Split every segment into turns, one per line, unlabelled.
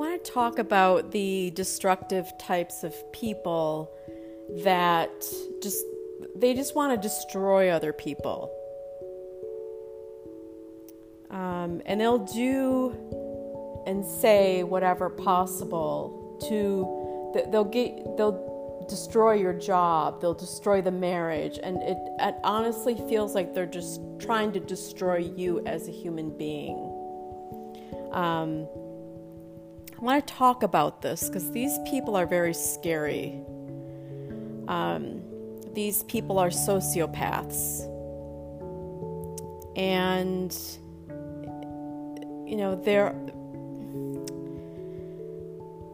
want to talk about the destructive types of people that just they just want to destroy other people. Um, and they'll do and say whatever possible to they'll get they'll destroy your job they'll destroy the marriage and it, it honestly feels like they're just trying to destroy you as a human being um, I want to talk about this because these people are very scary. Um, these people are sociopaths. And, you know, they're.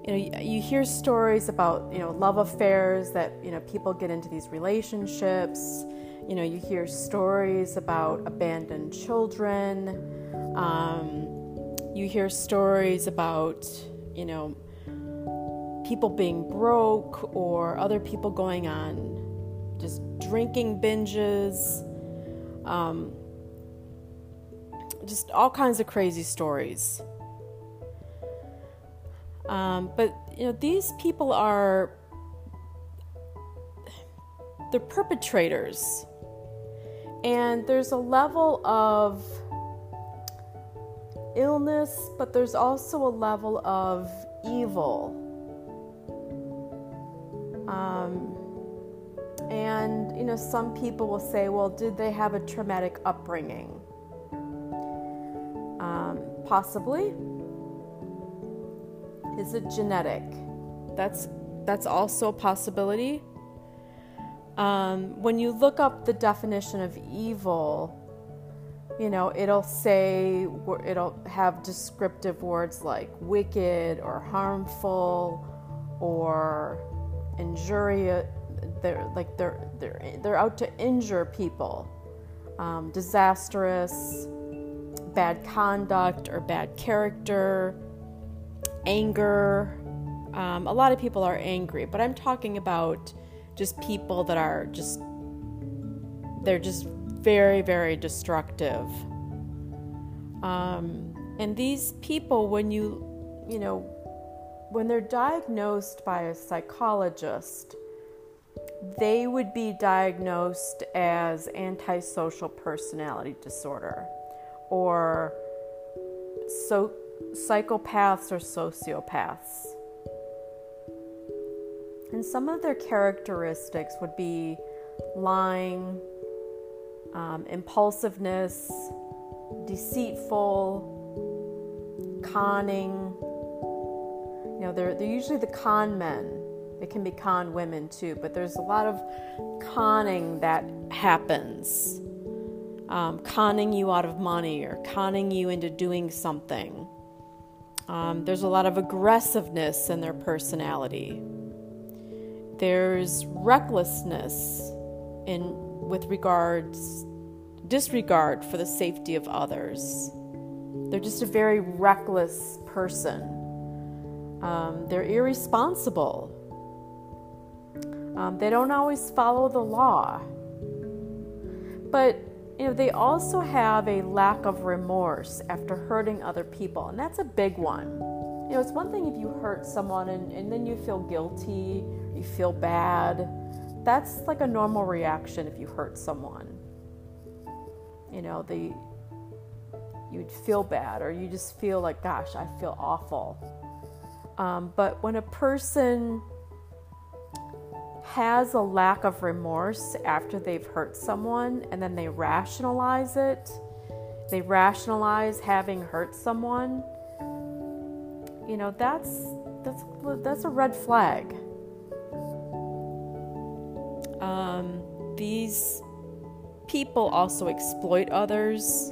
You know, you hear stories about, you know, love affairs that, you know, people get into these relationships. You know, you hear stories about abandoned children. Um, you hear stories about you know, people being broke or other people going on just drinking binges, um, just all kinds of crazy stories. Um, but you know, these people are they're perpetrators, and there's a level of illness, but there's also a level of evil. Um, and, you know, some people will say, well, did they have a traumatic upbringing? Um, possibly. Is it genetic? That's, that's also a possibility. Um, when you look up the definition of evil, you know, it'll say, it'll have descriptive words like wicked or harmful or injurious. They're like they're they're they're out to injure people, um, disastrous, bad conduct or bad character, anger. Um, a lot of people are angry, but I'm talking about just people that are just they're just very, very destructive. Um, and these people, when you, you know, when they're diagnosed by a psychologist, they would be diagnosed as antisocial personality disorder or so psychopaths or sociopaths. And some of their characteristics would be lying, um, impulsiveness, deceitful, conning. You know, they're, they're usually the con men. They can be con women too, but there's a lot of conning that happens. Um, conning you out of money or conning you into doing something. Um, there's a lot of aggressiveness in their personality. There's recklessness in with regards disregard for the safety of others. They're just a very reckless person. Um, they're irresponsible. Um, they don't always follow the law. But you know, they also have a lack of remorse after hurting other people, and that's a big one. You know, it's one thing if you hurt someone and, and then you feel guilty, you feel bad that's like a normal reaction if you hurt someone. You know, the you'd feel bad or you just feel like, gosh, I feel awful. Um, but when a person has a lack of remorse after they've hurt someone and then they rationalize it, they rationalize having hurt someone, you know, that's that's that's a red flag. Um, these people also exploit others.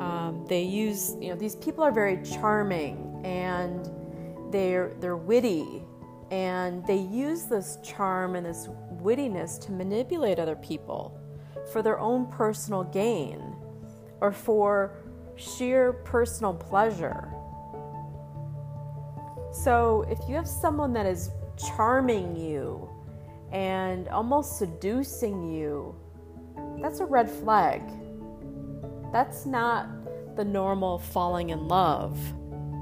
Um, they use, you know, these people are very charming and they're they're witty, and they use this charm and this wittiness to manipulate other people for their own personal gain or for sheer personal pleasure. So if you have someone that is charming you and almost seducing you, that's a red flag. That's not the normal falling in love.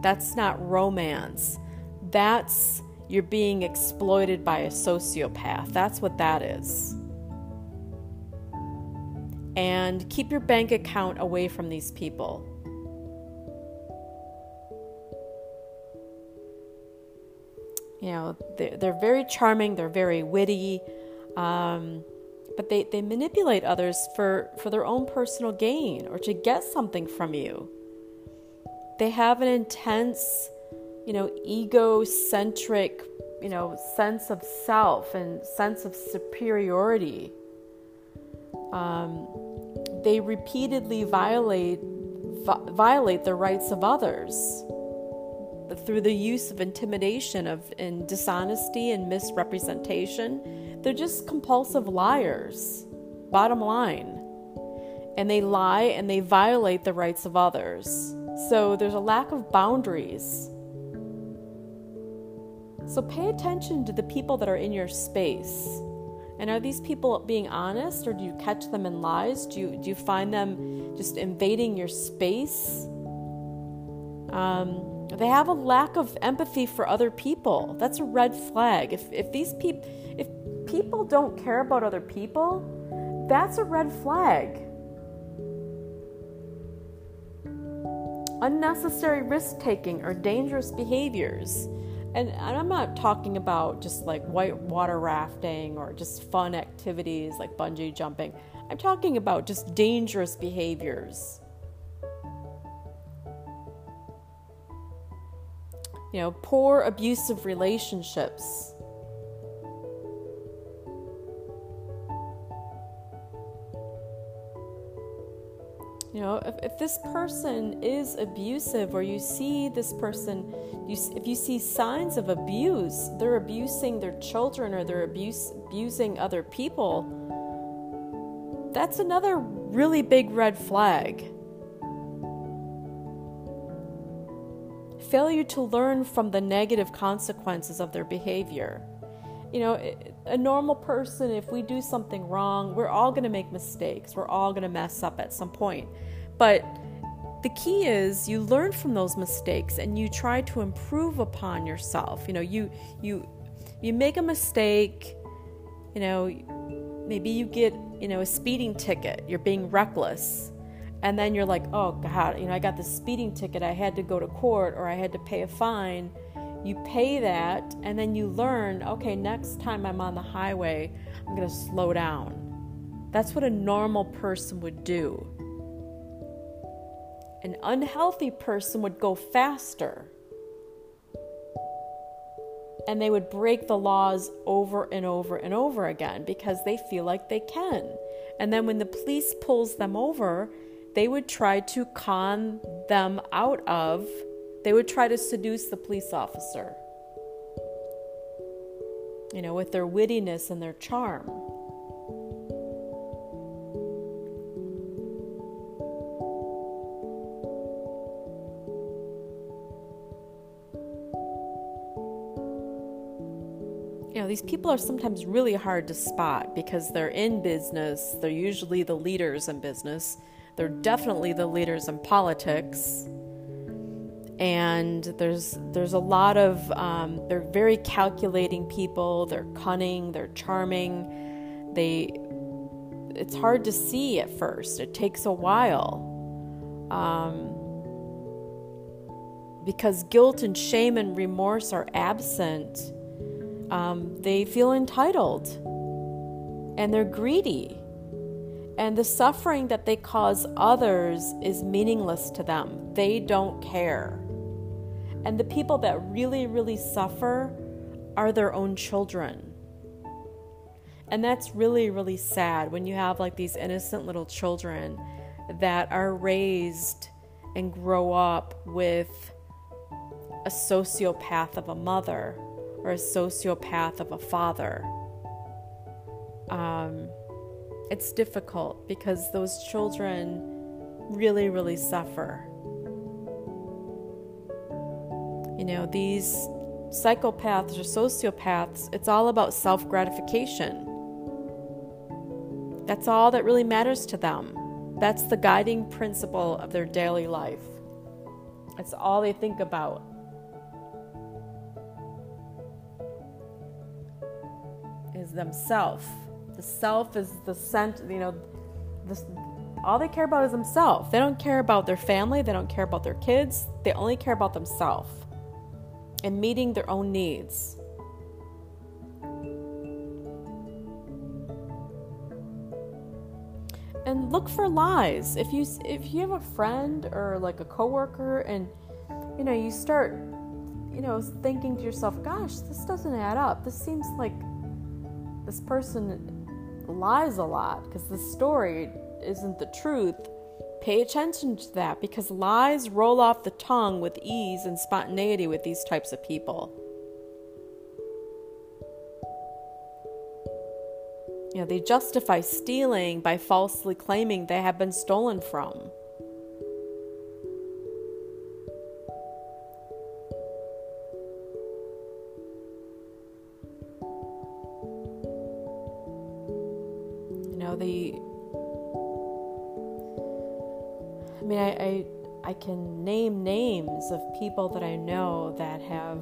That's not romance. That's you're being exploited by a sociopath. That's what that is. And keep your bank account away from these people. You know, they're, they're very charming, they're very witty, um, but they, they manipulate others for, for their own personal gain or to get something from you. They have an intense, you know, egocentric, you know, sense of self and sense of superiority. Um, they repeatedly violate vi- violate the rights of others through the use of intimidation of and dishonesty and misrepresentation they're just compulsive liars bottom line. And they lie and they violate the rights of others. So there's a lack of boundaries. So pay attention to the people that are in your space. And are these people being honest or do you catch them in lies? Do you, do you find them just invading your space? Um, they have a lack of empathy for other people. That's a red flag. If, if these people, if people don't care about other people, that's a red flag. Unnecessary risk taking or dangerous behaviors. And, and I'm not talking about just like white water rafting or just fun activities like bungee jumping. I'm talking about just dangerous behaviors. You know, poor abusive relationships. You know, if, if this person is abusive or you see this person, you, if you see signs of abuse, they're abusing their children or they're abuse, abusing other people, that's another really big red flag. Failure to learn from the negative consequences of their behavior. You know, a normal person, if we do something wrong, we're all going to make mistakes. We're all going to mess up at some point. But the key is you learn from those mistakes and you try to improve upon yourself. You know, you you you make a mistake, you know, maybe you get, you know, a speeding ticket. You're being reckless and then you're like, oh God, you know, I got the speeding ticket, I had to go to court or I had to pay a fine. You pay that, and then you learn, okay, next time I'm on the highway, I'm going to slow down. That's what a normal person would do. An unhealthy person would go faster and they would break the laws over and over and over again because they feel like they can. And then when the police pulls them over, they would try to con them out of, they would try to seduce the police officer, you know, with their wittiness and their charm. you know, these people are sometimes really hard to spot because they're in business. They're usually the leaders in business. They're definitely the leaders in politics. And there's there's a lot of um, they're very calculating people. They're cunning. They're charming. They it's hard to see at first. It takes a while. Um, because guilt and shame and remorse are absent, um, they feel entitled and they're greedy. And the suffering that they cause others is meaningless to them. They don't care. And the people that really, really suffer are their own children. And that's really, really sad when you have like these innocent little children that are raised and grow up with a sociopath of a mother or a sociopath of a father. Um, it's difficult because those children really, really suffer. You know, these psychopaths or sociopaths, it's all about self gratification. That's all that really matters to them. That's the guiding principle of their daily life. It's all they think about. Is themselves. The self is the center, you know, this, all they care about is themselves. They don't care about their family, they don't care about their kids, they only care about themselves and meeting their own needs. And look for lies. If you if you have a friend or like a coworker and you know, you start you know, thinking to yourself, gosh, this doesn't add up. This seems like this person lies a lot because the story isn't the truth, pay attention to that because lies roll off the tongue with ease and spontaneity with these types of people. You know, they justify stealing by falsely claiming they have been stolen from. I, can name names of people that I know that have,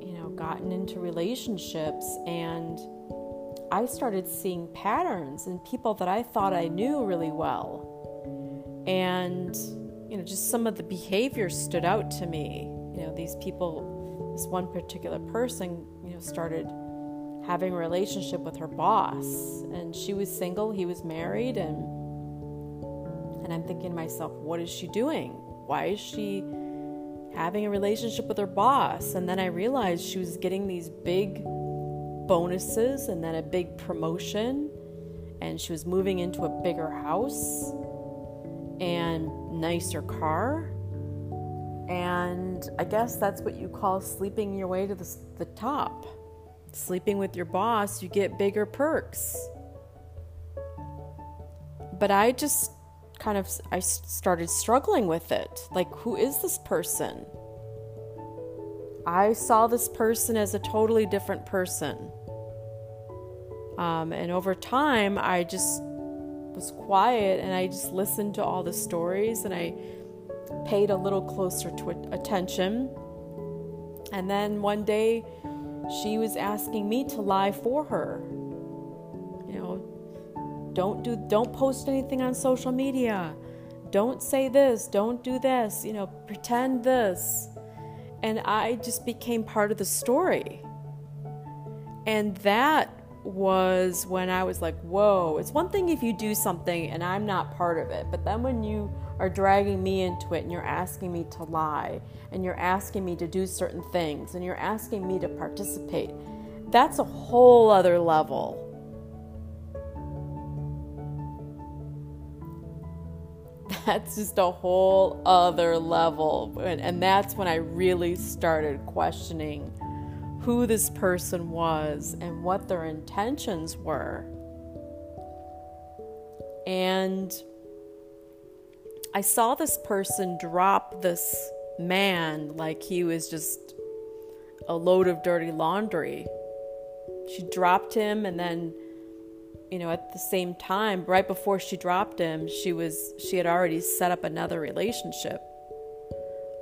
you know, gotten into relationships and I started seeing patterns in people that I thought I knew really well. And, you know, just some of the behaviors stood out to me. You know, these people, this one particular person, you know, started having a relationship with her boss. And she was single, he was married, and and I'm thinking to myself, what is she doing? Why is she having a relationship with her boss? And then I realized she was getting these big bonuses and then a big promotion. And she was moving into a bigger house and nicer car. And I guess that's what you call sleeping your way to the, the top. Sleeping with your boss, you get bigger perks. But I just kind of I started struggling with it. Like who is this person? I saw this person as a totally different person. Um, and over time, I just was quiet and I just listened to all the stories and I paid a little closer to attention. And then one day, she was asking me to lie for her don't do don't post anything on social media. Don't say this don't do this you know pretend this. And i just became part of the story. And that was when i was like whoa it's one thing if you do something and i'm not part of it but then when you are dragging me into it and you're asking me to lie and you're asking me to do certain things and you're asking me to participate that's a whole other level that's just a whole other level. And, and that's when I really started questioning who this person was and what their intentions were. And I saw this person drop this man like he was just a load of dirty laundry. She dropped him and then you know, at the same time, right before she dropped him, she was she had already set up another relationship.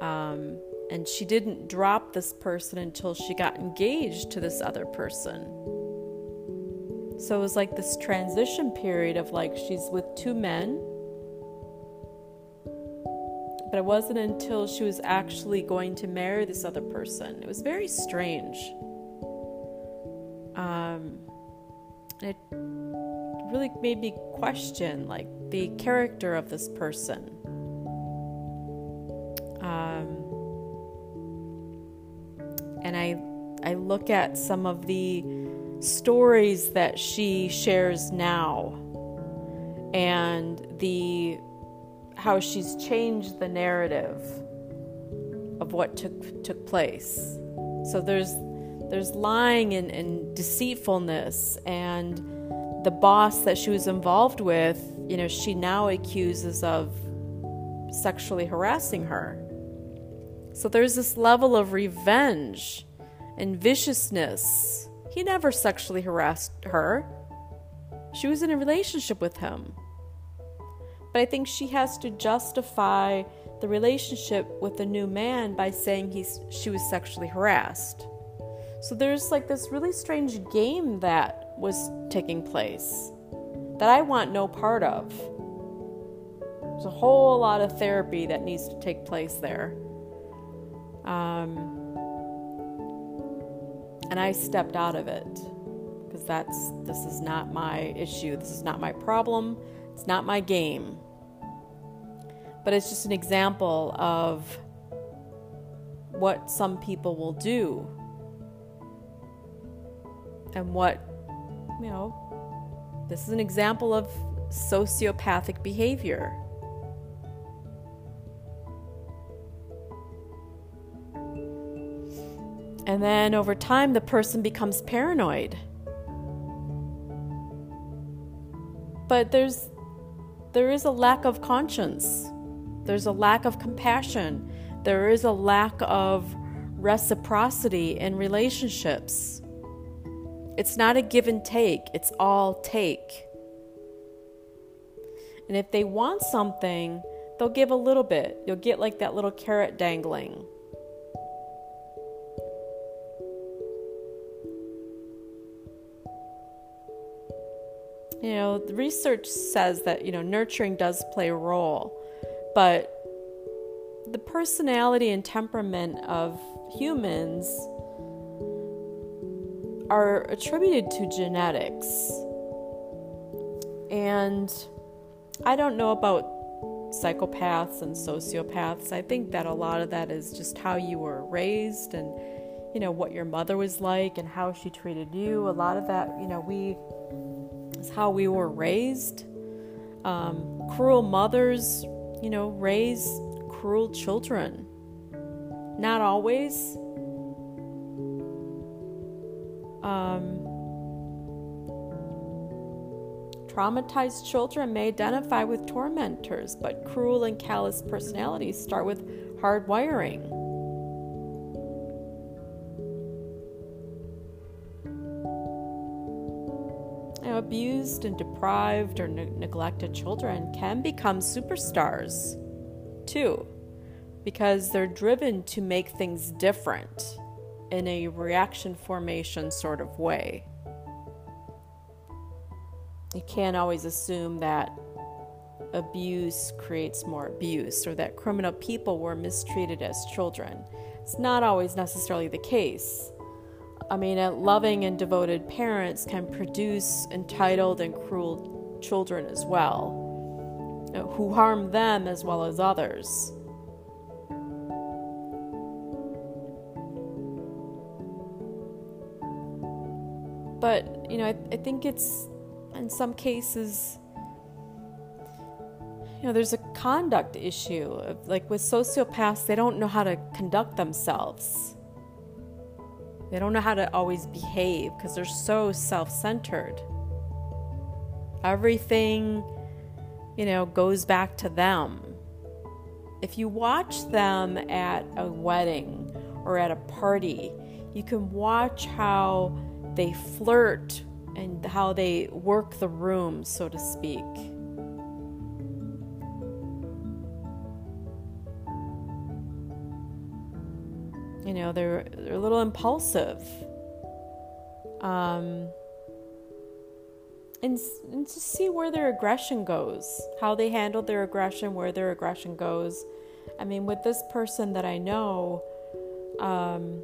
Um, and she didn't drop this person until she got engaged to this other person. So it was like this transition period of like she's with two men. But it wasn't until she was actually going to marry this other person. It was very strange. Really made me question like the character of this person. Um, and I I look at some of the stories that she shares now and the how she's changed the narrative of what took took place. So there's there's lying and, and deceitfulness and the boss that she was involved with, you know, she now accuses of sexually harassing her. So there's this level of revenge and viciousness. He never sexually harassed her. She was in a relationship with him. But I think she has to justify the relationship with the new man by saying he's she was sexually harassed. So there's like this really strange game that was taking place that I want no part of. There's a whole lot of therapy that needs to take place there. Um, and I stepped out of it because that's this is not my issue. This is not my problem. It's not my game. But it's just an example of what some people will do and what, you know, this is an example of sociopathic behavior. And then over time, the person becomes paranoid. But there's there is a lack of conscience. There's a lack of compassion. There is a lack of reciprocity in relationships. It's not a give and take, it's all take. And if they want something, they'll give a little bit. You'll get like that little carrot dangling. You know, the research says that, you know, nurturing does play a role, but the personality and temperament of humans are attributed to genetics. And I don't know about psychopaths and sociopaths. I think that a lot of that is just how you were raised and you know what your mother was like and how she treated you. A lot of that, you know, we is how we were raised. Um, cruel mothers, you know, raise cruel children. Not always. Um, traumatized children may identify with tormentors, but cruel and callous personalities start with hard wiring. abused and deprived or ne- neglected children can become superstars too, because they're driven to make things different in a reaction formation sort of way. You can't always assume that abuse creates more abuse or that criminal people were mistreated as children. It's not always necessarily the case. I mean, loving and devoted parents can produce entitled and cruel children as well, uh, who harm them as well as others. But, you know, I, I think it's in some cases, you know, there's a conduct issue. Like with sociopaths, they don't know how to conduct themselves they don't know how to always behave because they're so self centered. Everything, you know, goes back to them. If you watch them at a wedding or at a party, you can watch how they flirt and how they work the room, so to speak. You know, they're they're a little impulsive. Um, and, and to see where their aggression goes, how they handle their aggression, where their aggression goes. I mean, with this person that I know, um,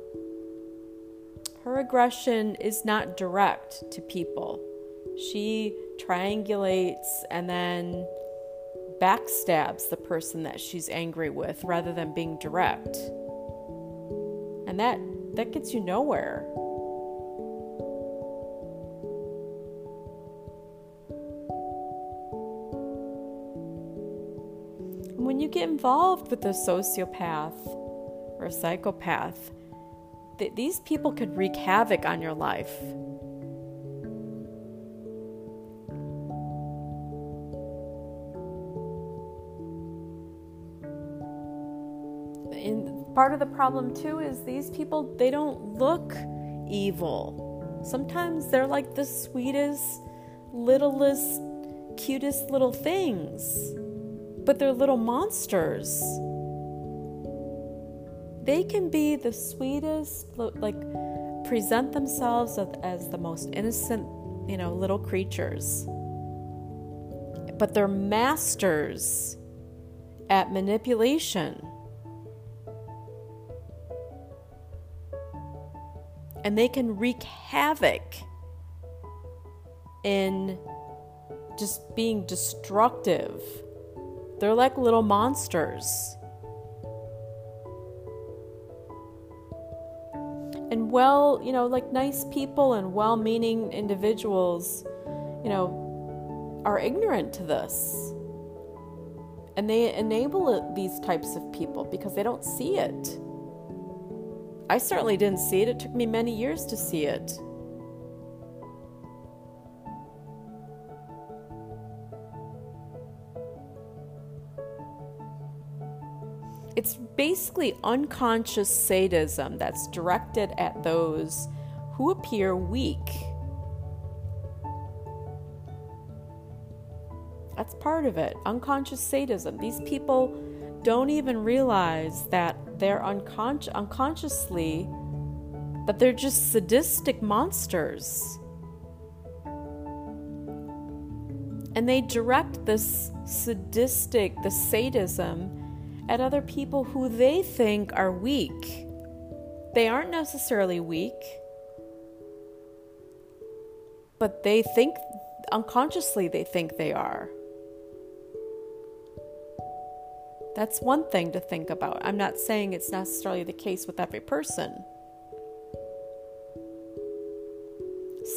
her aggression is not direct to people. She triangulates and then backstabs the person that she's angry with rather than being direct and that that gets you nowhere. When you get involved with a sociopath or a psychopath, th- these people could wreak havoc on your life. And part of the problem too is these people they don't look evil. Sometimes they're like the sweetest, littlest, cutest little things, but they're little monsters. They can be the sweetest, like present themselves as the most innocent, you know, little creatures. But they're masters at manipulation. And they can wreak havoc in just being destructive. They're like little monsters. Well, you know, like nice people and well meaning individuals, you know, are ignorant to this. And they enable these types of people because they don't see it. I certainly didn't see it. It took me many years to see it. Basically unconscious sadism that's directed at those who appear weak. That's part of it. Unconscious sadism. These people don't even realize that they're unconscious unconsciously that they're just sadistic monsters. And they direct this sadistic, the sadism at other people who they think are weak. They aren't necessarily weak, but they think unconsciously they think they are. That's one thing to think about. I'm not saying it's necessarily the case with every person.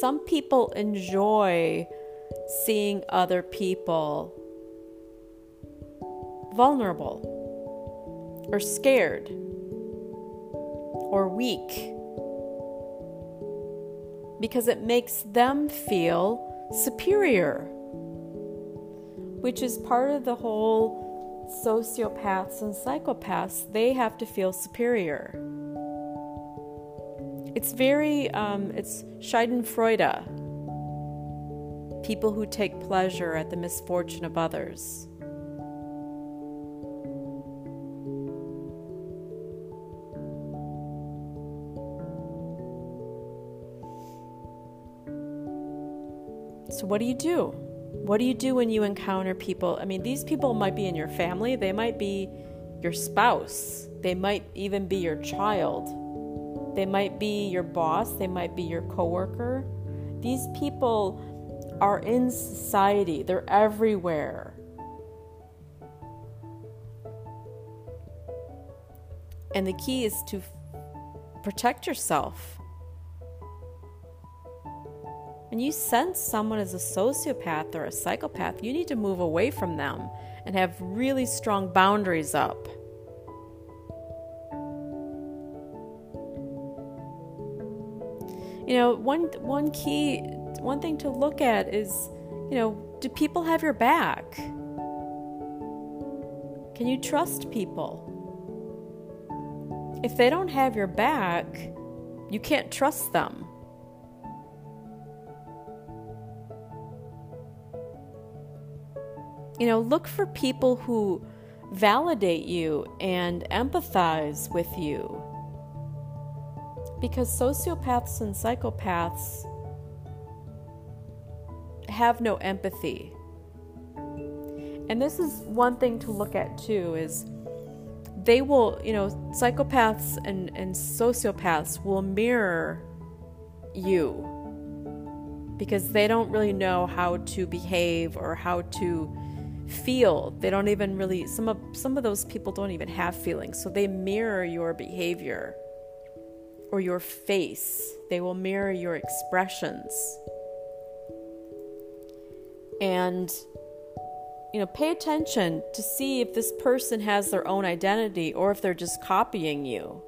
Some people enjoy seeing other people vulnerable or scared or weak because it makes them feel superior, which is part of the whole sociopaths and psychopaths. They have to feel superior. It's very, um, it's Schadenfreude, people who take pleasure at the misfortune of others. What do you do? What do you do when you encounter people? I mean, these people might be in your family, they might be your spouse, they might even be your child, they might be your boss, they might be your coworker. These people are in society, they're everywhere. And the key is to protect yourself when you sense someone is a sociopath or a psychopath, you need to move away from them and have really strong boundaries up. You know, one one key one thing to look at is, you know, do people have your back? Can you trust people? If they don't have your back, you can't trust them. You know, look for people who validate you and empathize with you. Because sociopaths and psychopaths have no empathy. And this is one thing to look at too is they will, you know, psychopaths and, and sociopaths will mirror you because they don't really know how to behave or how to feel they don't even really some of some of those people don't even have feelings. So they mirror your behavior or your face. They will mirror your expressions. And you know pay attention to see if this person has their own identity or if they're just copying you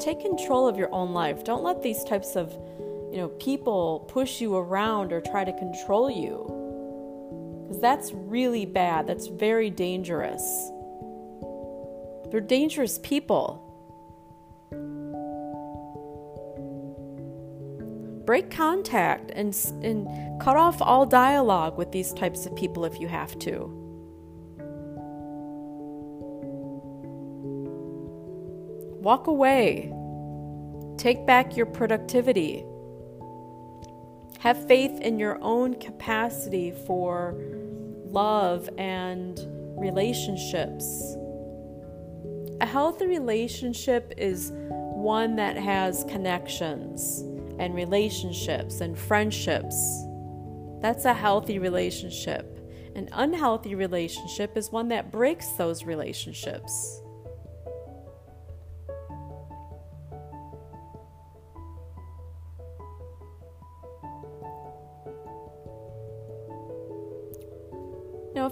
take control of your own life. Don't let these types of you know people push you around or try to control you. Because that's really bad. That's very dangerous. They're dangerous people. Break contact and, and cut off all dialogue with these types of people if you have to. Walk away. Take back your productivity. Have faith in your own capacity for love and relationships. A healthy relationship is one that has connections and relationships and friendships. That's a healthy relationship. An unhealthy relationship is one that breaks those relationships.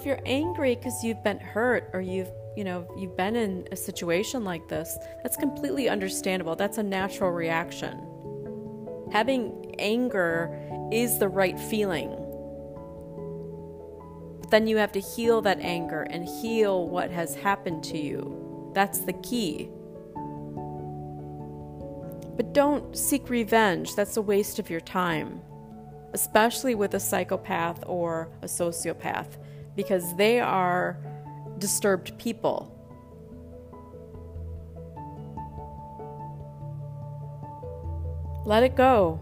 If you're angry because you've been hurt or you've you know you've been in a situation like this that's completely understandable. That's a natural reaction. Having anger is the right feeling. But then you have to heal that anger and heal what has happened to you. That's the key. But don't seek revenge. That's a waste of your time especially with a psychopath or a sociopath because they are disturbed people. Let it go.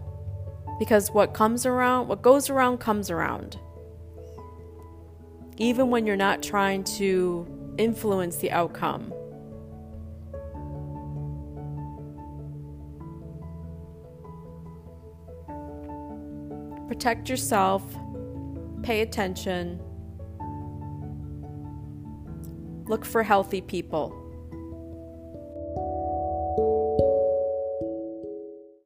Because what comes around, what goes around comes around. Even when you're not trying to influence the outcome. Protect yourself, pay attention, Look for healthy people.